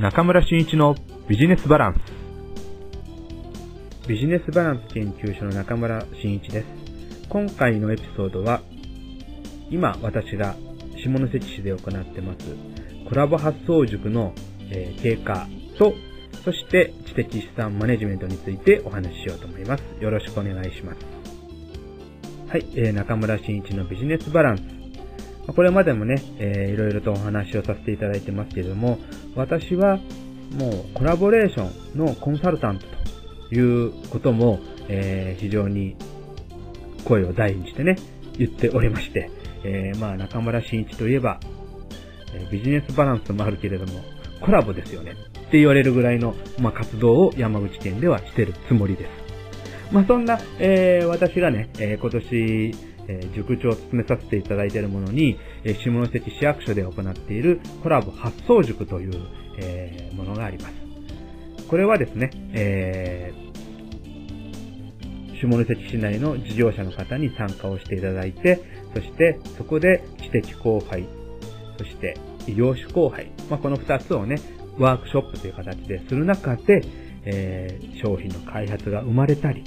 中村真一のビジネスバランス。ビジネスバランス研究所の中村真一です。今回のエピソードは、今私が下関市で行ってますコラボ発想塾の、え、経過と、そして知的資産マネジメントについてお話ししようと思います。よろしくお願いします。はい、えー、中村真一のビジネスバランス。これまでもね、えー、いろいろとお話をさせていただいてますけれども、私はもうコラボレーションのコンサルタントということも、えー、非常に声を大にしてね、言っておりまして、えー、まあ中村真一といえば、えビジネスバランスもあるけれども、コラボですよねって言われるぐらいの、まあ、活動を山口県ではしてるつもりです。まあ、そんな、えー、私がね、えー、今年、えー、塾長を務めさせていただいているものに、え下関市役所で行っているコラボ発送塾という、えものがあります。これはですね、え下関市内の事業者の方に参加をしていただいて、そしてそこで知的後輩、そして異業種後輩、まあ、この二つをね、ワークショップという形でする中で、えー、商品の開発が生まれたり、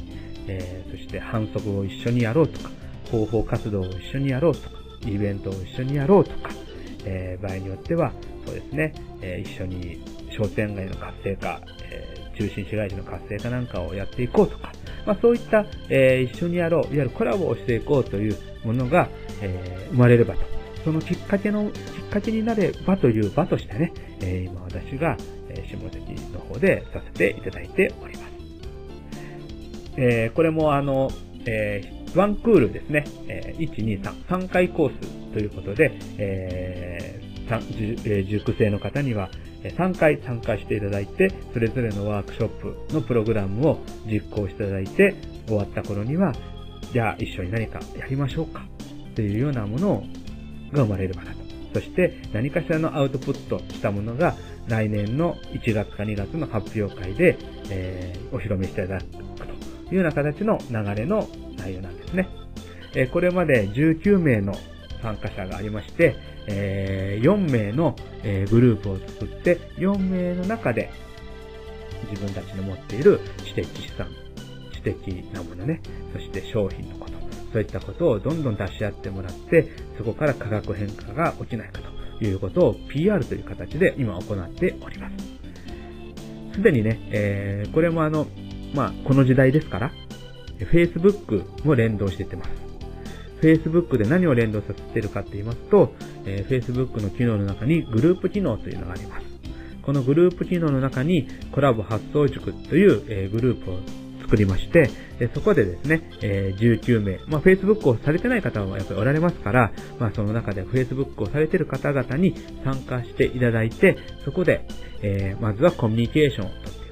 えー、そして反則を一緒にやろうとか、広報活動を一緒にやろうとか、イベントを一緒にやろうとか、えー、場合によっては、そうですね、えー、一緒に商店街の活性化、えー、中心市街地の活性化なんかをやっていこうとか、まあそういった、え、一緒にやろう、いわゆるコラボをしていこうというものが、え、生まれればと。そのきっかけの、きっかけになればという場としてね、え、今私が、え、下関の方でさせていただいております。え、これもあの、え、ワンクールですね、えー、1、2、3、3回コースということで、えー、塾生の方には3回参加していただいて、それぞれのワークショップのプログラムを実行していただいて、終わった頃には、じゃあ一緒に何かやりましょうか、というようなものが生まれるかなと。そして何かしらのアウトプットしたものが来年の1月か2月の発表会で、えー、お披露目していただくと。いうような形の流れの内容なんですね。えこれまで19名の参加者がありまして、え4名の、えグループを作って、4名の中で自分たちの持っている知的資産、知的なものね、そして商品のこと、そういったことをどんどん出し合ってもらって、そこから価格変化が起きないかということを PR という形で今行っております。すでにね、えー、これもあの、まあ、この時代ですから、Facebook も連動していってます。Facebook で何を連動させてるかって言いますと、え、Facebook の機能の中にグループ機能というのがあります。このグループ機能の中にコラボ発送塾という、え、グループを作りまして、でそこでですね、え、19名、まあ、Facebook をされてない方もやっぱりおられますから、まあ、その中で Facebook をされてる方々に参加していただいて、そこで、え、まずはコミュニケーションをとっ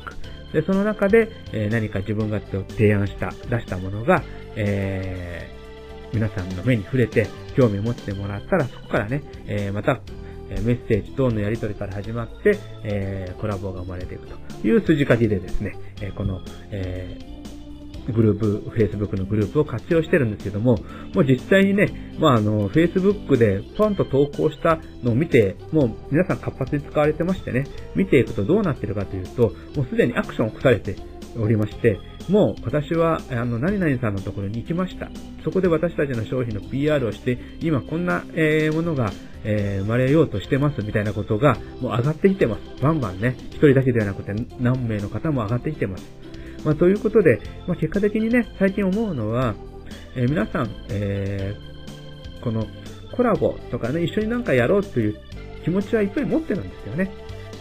で、その中で、え何か自分が提案した、出したものが、えー、皆さんの目に触れて、興味を持ってもらったら、そこからね、え、また、メッセージ等のやり取りから始まって、え、コラボが生まれていくという筋書きでですね、えこの、えー、グループ、Facebook のグループを活用してるんですけども、もう実際にね、まああの、Facebook でポンと投稿したのを見て、もう皆さん活発に使われてましてね、見ていくとどうなってるかというと、もうすでにアクションを起こされておりまして、もう私は、あの、何々さんのところに行きました。そこで私たちの商品の PR をして、今こんな、えー、ものが、えー、生まれようとしてますみたいなことが、もう上がってきてます。バンバンね、一人だけではなくて何名の方も上がってきてます。まあ、ということで、まあ、結果的にね、最近思うのは、えー、皆さん、えー、このコラボとかね、一緒になんかやろうという気持ちはいっぱい持ってるんですよね。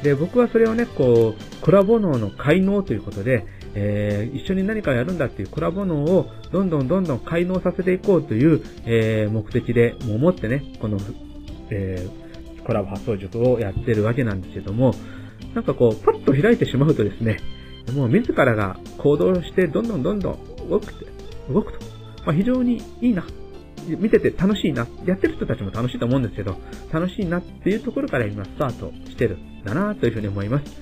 で、僕はそれをね、こう、コラボ脳の開能ということで、えー、一緒に何かやるんだっていうコラボ脳をどんどんどんどん開能させていこうという、えー、目的で、もう持ってね、この、えー、コラボ発想塾をやってるわけなんですけども、なんかこう、パッと開いてしまうとですね、もう自らが行動してどんどんどんどん動く動くと。まあ、非常にいいな。見てて楽しいな。やってる人たちも楽しいと思うんですけど、楽しいなっていうところから今スタートしてるんだなというふうに思います。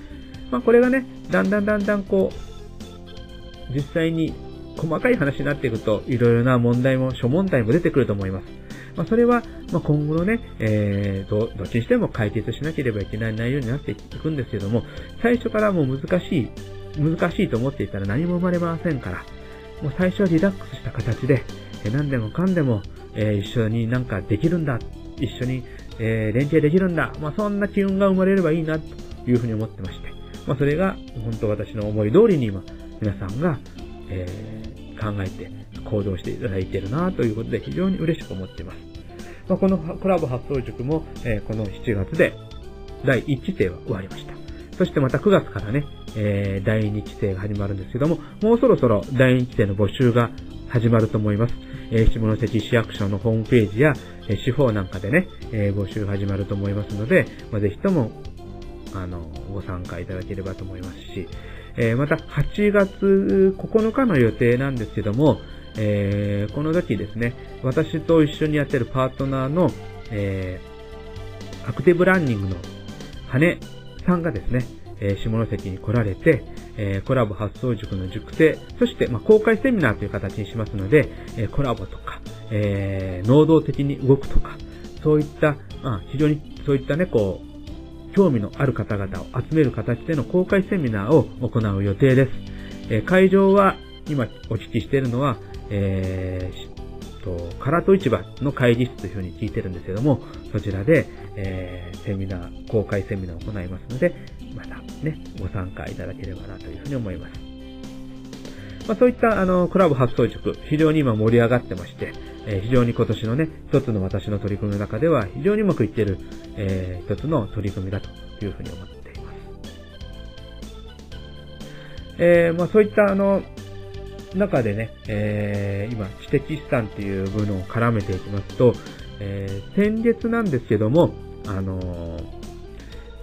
まあこれがね、だんだんだんだんこう、実際に細かい話になっていくと、いろいろな問題も、諸問題も出てくると思います。まあ、それは、ま、今後のね、えー、ど、どっちにしても解決しなければいけない内容になっていくんですけども、最初からもう難しい、難しいと思っていたら何も生まれませんから、もう最初はリラックスした形で、え何でもかんでも、え、一緒になんかできるんだ、一緒に、え、連携できるんだ、まあ、そんな機運が生まれればいいな、というふうに思ってまして、まあ、それが、本当私の思い通りに今、皆さんが、え、考えて行動していただいているな、ということで、非常に嬉しく思っています。まあ、このコラボ発想塾も、え、この7月で第1期生は終わりました。そしてまた9月からね、えー、第2期生が始まるんですけども、もうそろそろ第2期生の募集が始まると思います。えー、下関市役所のホームページや、えー、司法なんかでね、えー、募集始まると思いますので、まあ、ぜひとも、あの、ご参加いただければと思いますし、えー、また8月9日の予定なんですけども、えー、この時ですね、私と一緒にやってるパートナーの、えー、アクティブランニングの羽さんがですね、えー、下関に来られて、えー、コラボ発想塾の塾生、そして、まあ、公開セミナーという形にしますので、えー、コラボとか、え、能動的に動くとか、そういった、まあ、非常にそういったね、こう、興味のある方々を集める形での公開セミナーを行う予定です。え、会場は、今お聞きしているのは、えー、と、唐戸市場の会議室というふうに聞いてるんですけども、そちらで、えー、セミナー、公開セミナーを行いますので、またね、ご参加いただければなというふうに思います。まあ、そういったあのコラボ発想塾、非常に今盛り上がってまして、えー、非常に今年のね、一つの私の取り組みの中では非常にうまくいっている、えー、一つの取り組みだというふうに思っています。えー、まあそういったあの、中でね、えー、今、知的資産っていう部分を絡めていきますと、えー、先月なんですけども、あのー、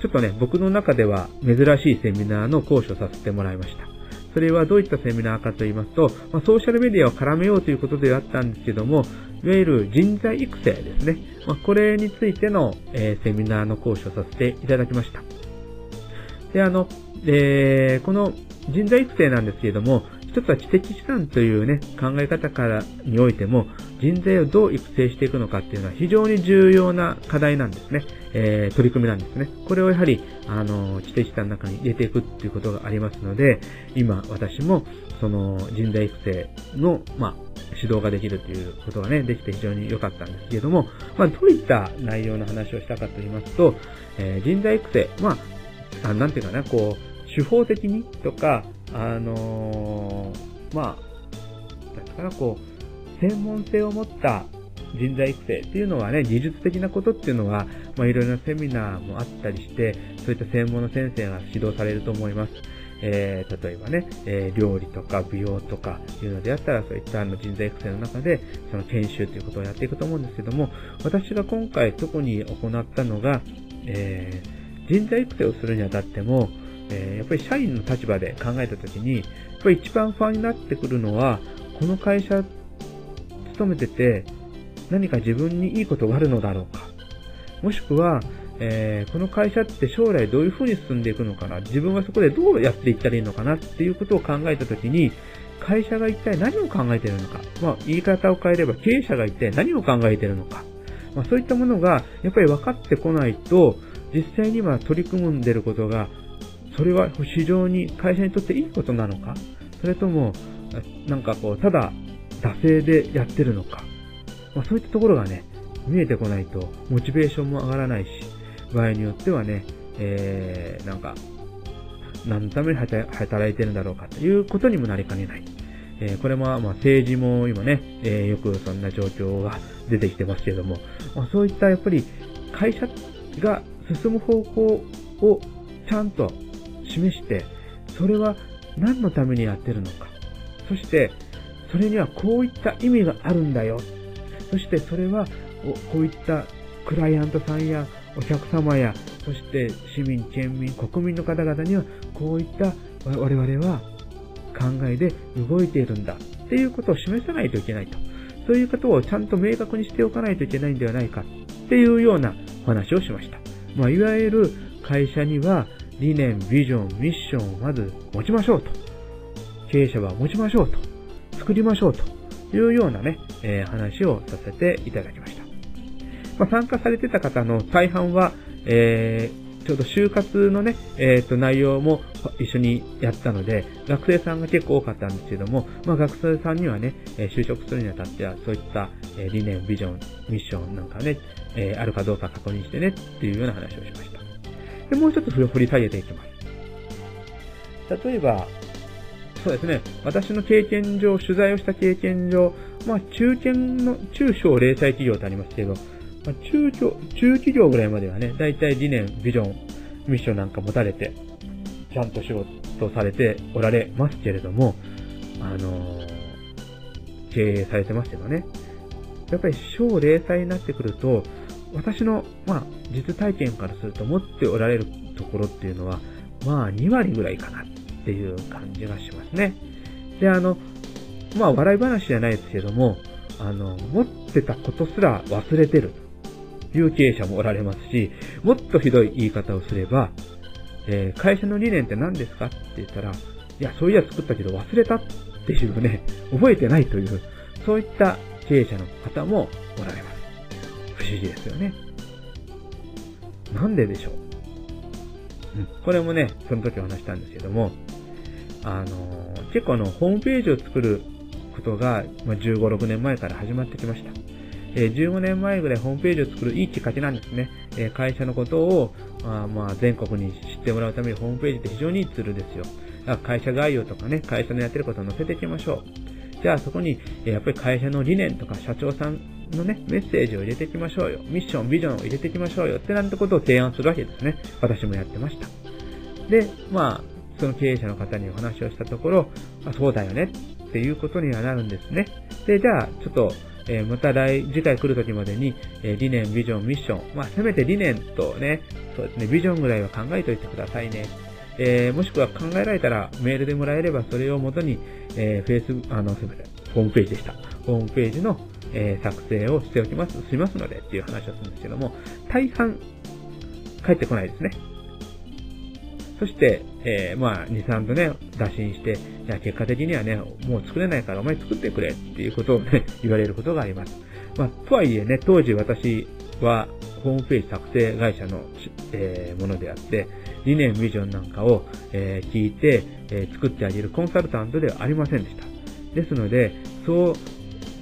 ちょっとね、僕の中では珍しいセミナーの講師をさせてもらいました。それはどういったセミナーかと言いますと、まあ、ソーシャルメディアを絡めようということであったんですけども、いわゆる人材育成ですね。まあ、これについての、えー、セミナーの講師をさせていただきました。で、あの、えー、この人材育成なんですけれども、一つは知的資産というね、考え方からにおいても、人材をどう育成していくのかっていうのは非常に重要な課題なんですね。えー、取り組みなんですね。これをやはり、あの、知的資産の中に入れていくっていうことがありますので、今私も、その人材育成の、まあ、指導ができるということがね、できて非常に良かったんですけれども、まあ、どういった内容の話をしたかと言いますと、えー、人材育成、まあ、あなんていうかな、こう、手法的にとか、あのー、まあ、だからこう、専門性を持った人材育成っていうのはね、技術的なことっていうのは、まあいろいろなセミナーもあったりして、そういった専門の先生が指導されると思います。えー、例えばね、えー、料理とか美容とかいうのであったら、そういったあの人材育成の中で、その研修ということをやっていくと思うんですけども、私が今回特に行ったのが、えー、人材育成をするにあたっても、えー、やっぱり社員の立場で考えたときに、やっぱり一番不安になってくるのは、この会社勤めてて、何か自分にいいことがあるのだろうか。もしくは、えー、この会社って将来どういう風に進んでいくのかな、自分はそこでどうやっていったらいいのかな。っていうことを考えたときに、会社が一体何を考えているのか、まあ、言い方を変えれば経営者が一体何を考えているのか、まあ、そういったものがやっぱり分かってこないと、実際には取り組んでいることがそれは非常に会社にとっていいことなのか？それとも、なんかこう、ただ、惰性でやってるのか？まあ、そういったところがね、見えてこないと、モチベーションも上がらないし、場合によってはね、えー、なんか、何のために働いてるんだろうか？ということにもなりかねない。えー、これも、まあ、政治も今ね、えー、よくそんな状況が出てきてますけれども、まあ、そういったやっぱり会社が進む方向をちゃんと示して、それは何のためにやってるのか。そして、それにはこういった意味があるんだよ。そしてそれは、こういったクライアントさんやお客様や、そして市民、県民、国民の方々には、こういった我々は考えで動いているんだっていうことを示さないといけないと。そういうことをちゃんと明確にしておかないといけないんではないかっていうようなお話をしました。まあ、いわゆる会社には理念、ビジョン、ミッションをまず持ちましょうと。経営者は持ちましょうと。作りましょうというようなね、えー、話をさせていただきました。まあ、参加されてた方の大半は、えー、ちょうど就活のね、えっ、ー、と、内容も一緒にやったので、学生さんが結構多かったんですけども、まあ、学生さんにはね、就職するにあたっては、そういった理念、ビジョン、ミッションなんかね、え、あるかどうか確認してね、っていうような話をしました。で、もう一つ振り下げていきます。例えば、そうですね。私の経験上、取材をした経験上、まあ、中堅の、中小零細企業ってありますけど、まあ、中小、中企業ぐらいまではね、だいたい理念、ビジョン、ミッションなんか持たれて、ちゃんと仕事されておられますけれども、あのー、経営されてますけどね。やっぱり小零細になってくると、私の、まあ、実体験からすると持っておられるところっていうのは、まあ、2割ぐらいかなっていう感じがしますね。で、あの、まあ、笑い話じゃないですけども、あの、持ってたことすら忘れてるという経営者もおられますし、もっとひどい言い方をすれば、えー、会社の理念って何ですかって言ったら、いや、そういや作ったけど忘れたっていうね、覚えてないという、そういった経営者の方もおられます。不思議ですよね。なんででしょう、うん、これもね、その時お話したんですけども、あのー、結構あの、ホームページを作ることが、まあ、15、6年前から始まってきました。えー、15年前ぐらいホームページを作るいいきっかけなんですね。えー、会社のことを、あまあ、全国に知ってもらうためにホームページって非常にいいツールですよ。会社概要とかね、会社のやってることを載せていきましょう。じゃあそこに、やっぱり会社の理念とか社長さんのね、メッセージを入れていきましょうよ。ミッション、ビジョンを入れていきましょうよ。ってなんてことを提案するわけですね。私もやってました。で、まあ、その経営者の方にお話をしたところ、あそうだよねっていうことにはなるんですね。で、じゃあ、ちょっと、えー、また来、次回来る時までに、えー、理念、ビジョン、ミッション、まあ、せめて理念とね、そうですね、ビジョンぐらいは考えておいてくださいね。えー、もしくは考えられたらメールでもらえればそれをもとに、えー、フェイス、あの、すみません、ホームページでした。ホームページの、えー、作成をしておきます、しますのでっていう話をするんですけども、大半、帰ってこないですね。そして、えー、まあ、2、3度ね、打診して、じゃあ結果的にはね、もう作れないからお前作ってくれっていうことをね、言われることがあります。まあ、とはいえね、当時私はホームページ作成会社の、えー、ものであって、理念、ビジョンなんかを、えー、聞いて、えー、作ってあげるコンサルタントではありませんでした。ですので、そう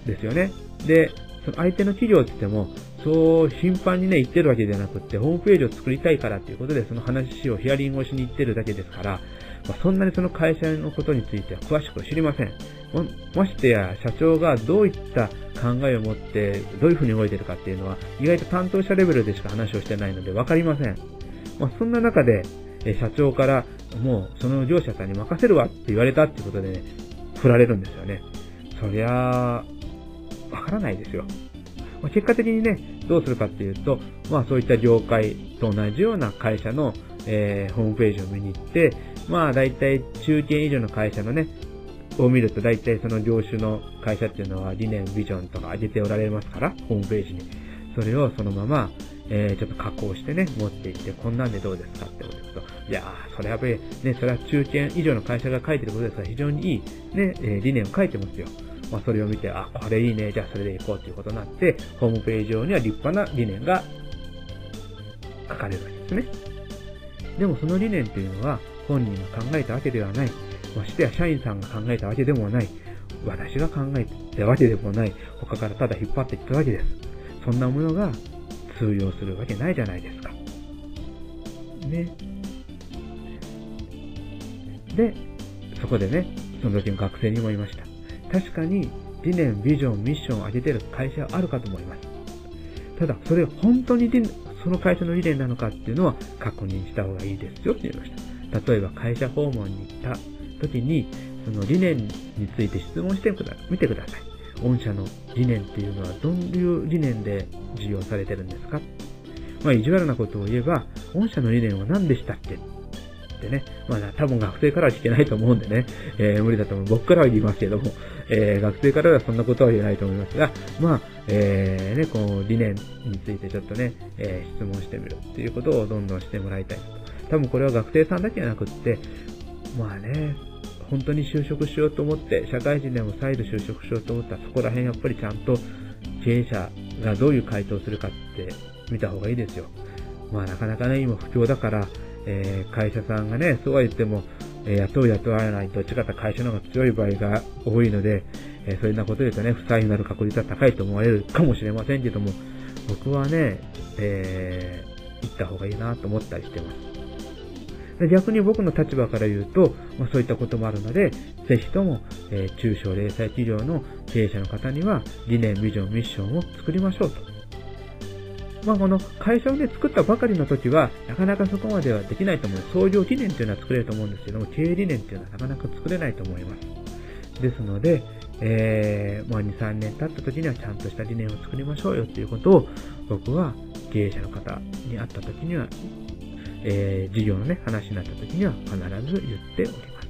ですよね。で、その相手の企業って言っても、そう頻繁にね、言ってるわけじゃなくって、ホームページを作りたいからっていうことで、その話をヒアリングをしに行ってるだけですから、まあ、そんなにその会社のことについては詳しく知りません。ましてや、社長がどういった考えを持って、どういうふうに動いてるかっていうのは、意外と担当者レベルでしか話をしてないので分かりません。まあ、そんな中で、え社長から、もうその業者さんに任せるわって言われたってことでね、振られるんですよね。そりゃあ、わからないですよ。まあ、結果的にね、どうするかっていうと、まあそういった業界と同じような会社の、えー、ホームページを見に行って、まあ大体中堅以上の会社のね、を見ると大体その業種の会社っていうのは理念、ビジョンとか上げておられますから、ホームページに。それをそのまま、えー、ちょっと加工してね、持っていって、こんなんでどうですかってことですと、いやー、それはやっぱりね、それは中堅以上の会社が書いてることですから、非常にいい、ね、え、理念を書いてますよ。まあ、それを見て、あ、これいいね、じゃあそれで行こうということになって、ホームページ上には立派な理念が書かれるわけですね。でもその理念というのは本人が考えたわけではない。ましてや社員さんが考えたわけでもない。私が考えたわけでもない。他からただ引っ張ってきたわけです。そんなものが通用するわけないじゃないですか。ね。で、そこでね、その時の学生にも言いました。確かに理念、ビジョン、ミッションを上げてる会社はあるかと思います。ただ、それ本当にその会社の理念なのかっていうのは確認した方がいいですよって言いました。例えば会社訪問に行った時に、その理念について質問してみてください。御社の理念っていうのはどういう理念で授業されてるんですか？まあ、意地悪なことを言えば、御社の理念は何でしたっけ？ってね、まあ多分学生からは聞けないと思うんでね、えー、無理だと思う。僕からは言いますけども、えー、学生からはそんなことは言えないと思いますが、まあ、えー、ね、こう、理念についてちょっとね、えー、質問してみるっていうことをどんどんしてもらいたいと。多分これは学生さんだけじゃなくって、まあね、本当に就職しようと思って、社会人でも再度就職しようと思ったら、そこら辺やっぱりちゃんと経営者がどういう回答するかって見た方がいいですよ。まあなかなかね、今不況だから、えー、会社さんがね、そうは言っても、えー、雇う雇わない、どっちかと会社の方が強い場合が多いので、えー、そういうなこと言うとね、不採用になる確率は高いと思われるかもしれませんけども、僕はね、えー、行った方がいいなと思ったりしてます。逆に僕の立場から言うと、まあ、そういったこともあるので、ぜひとも、えー、中小零細企業の経営者の方には理念、ビジョン、ミッションを作りましょうと。まあ、この会社をね、作ったばかりの時は、なかなかそこまではできないと思う。創業理念っていうのは作れると思うんですけども、経営理念っていうのはなかなか作れないと思います。ですので、えー、まあ、2、3年経った時にはちゃんとした理念を作りましょうよっていうことを、僕は経営者の方に会った時には、えー、事業のね、話になった時には必ず言っております。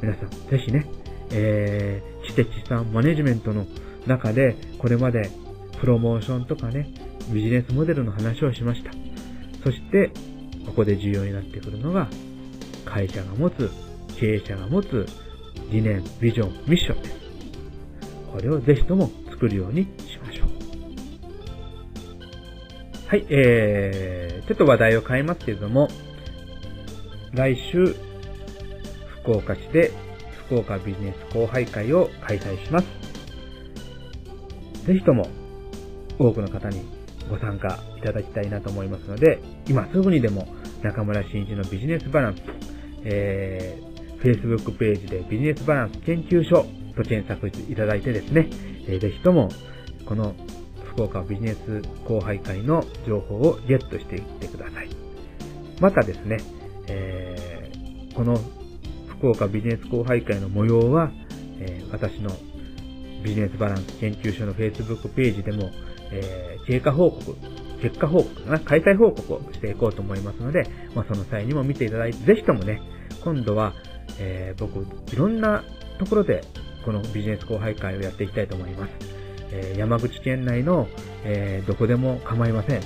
皆さん、ぜひね、えー、知的資産マネジメントの中で、これまでプロモーションとかね、ビジネスモデルの話をしました。そして、ここで重要になってくるのが、会社が持つ、経営者が持つ理念、ビジョン、ミッションです。これをぜひとも作るようにはい、えー、ちょっと話題を変えますけれども、来週、福岡市で福岡ビジネス後輩会を開催します。ぜひとも多くの方にご参加いただきたいなと思いますので、今すぐにでも中村真一のビジネスバランス、えー、Facebook ページでビジネスバランス研究所と検索いただいてですね、えー、ぜひともこの福岡ビジネス後輩会の情報をゲットしていってください。またですね、えー、この福岡ビジネス後輩会の模様は、えー、私のビジネスバランス研究所の Facebook ページでも、えー、経過報告、結果報告かな、開催報告をしていこうと思いますので、まあ、その際にも見ていただいて、ぜひともね、今度は、えー、僕、いろんなところで、このビジネス後輩会をやっていきたいと思います。え、山口県内の、え、どこでも構いません。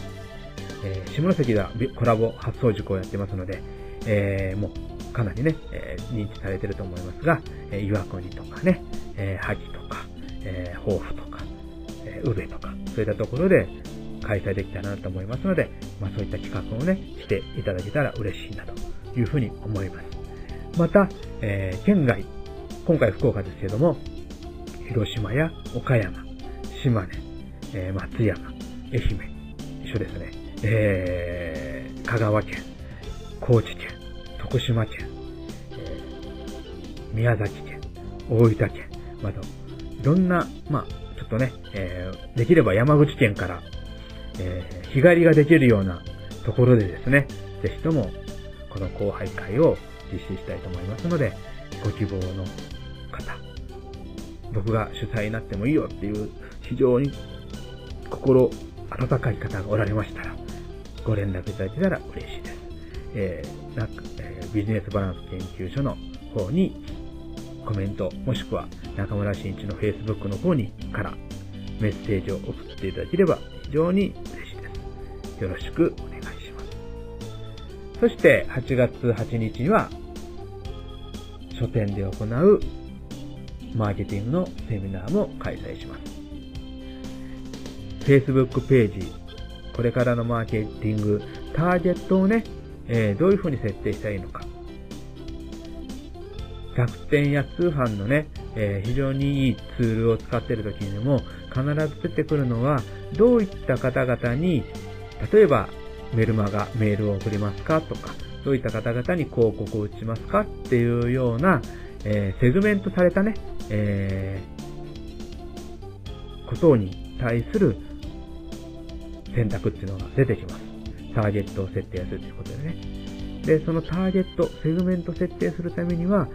え、下関がコラボ発送塾をやってますので、え、もうかなりね、え、認知されてると思いますが、え、岩国とかね、えー、萩とか、えー、豊富とか、え、宇部とか、そういったところで開催できたらなと思いますので、まあそういった企画をね、していただけたら嬉しいなというふうに思います。また、えー、県外、今回福岡ですけども、広島や岡山、島根、えー、松山、愛媛、一緒ですね、えー、香川県、高知県、徳島県、え、宮崎県、大分県、また、いろんな、まあ、ちょっとね、えー、できれば山口県から、えー、日帰りができるようなところでですね、ぜひとも、この後輩会を実施したいと思いますので、ご希望の方、僕が主催になってもいいよっていう非常に心温かい方がおられましたら、ご連絡いただけたら嬉しいです。えー、なえー、ビジネスバランス研究所の方にコメント、もしくは中村真一の Facebook の方にからメッセージを送っていただければ非常に嬉しいです。よろしくお願いします。そして8月8日には書店で行うマーケティングのセミナーも開催します。Facebook ページ、これからのマーケティング、ターゲットをね、えー、どういうふうに設定したらいいのか。楽天や通販のね、えー、非常にいいツールを使っている時にも必ず出てくるのは、どういった方々に、例えばメルマガ、メールを送りますか？とか、どういった方々に広告を打ちますか？っていうような、えー、セグメントされたね、えー、ことに対する選択っていうのが出てきます。ターゲットを設定するということでね。で、そのターゲット、セグメント設定するためには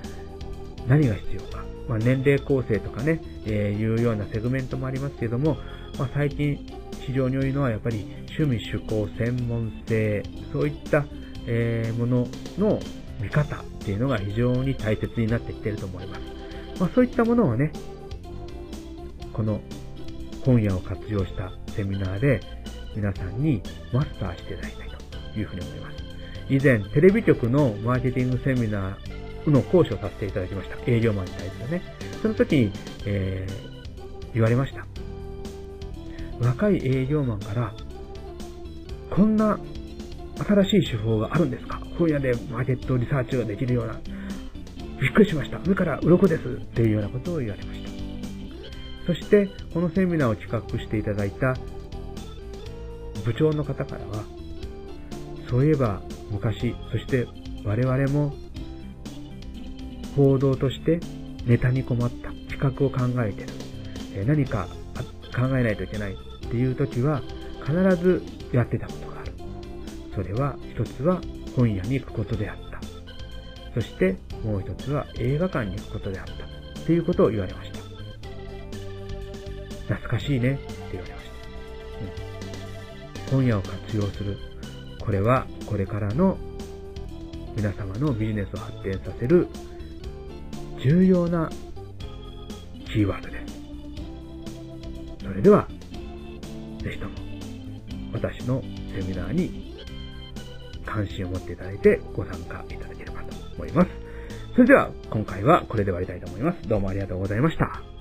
何が必要か。まあ、年齢構成とかね、えー、いうようなセグメントもありますけども、まあ、最近非常に多いのはやっぱり趣味、趣向、専門性、そういった、えー、ものの見方っていうのが非常に大切になってきてると思います。まあ、そういったものをね、この本屋を活用したセミナーで皆さんにマスターしていただきたいというふうに思います。以前、テレビ局のマーケティングセミナーの講師をさせていただきました。営業マンに対するね。その時に、えー、言われました。若い営業マンから、こんな新しい手法があるんですか？本屋でマーケットリサーチができるような、びっくりしました。目から鱗ですっていうようなことを言われました。そして、このセミナーを企画していただいた部長の方からは、そういえば昔、そして我々も報道としてネタに困った企画を考えてる、え何か考えないといけないっていう時は必ずやってたことがある。それは一つは本屋に行くことであった。そしてもう一つは映画館に行くことであった。っていうことを言われました。懐かしいねって言われました。うん、本屋を活用する。これはこれからの皆様のビジネスを発展させる重要なキーワードです。それでは、ぜひとも私のセミナーに関心を持っていただいてご参加いただければと思います。それでは今回はこれで終わりたいと思います。どうもありがとうございました。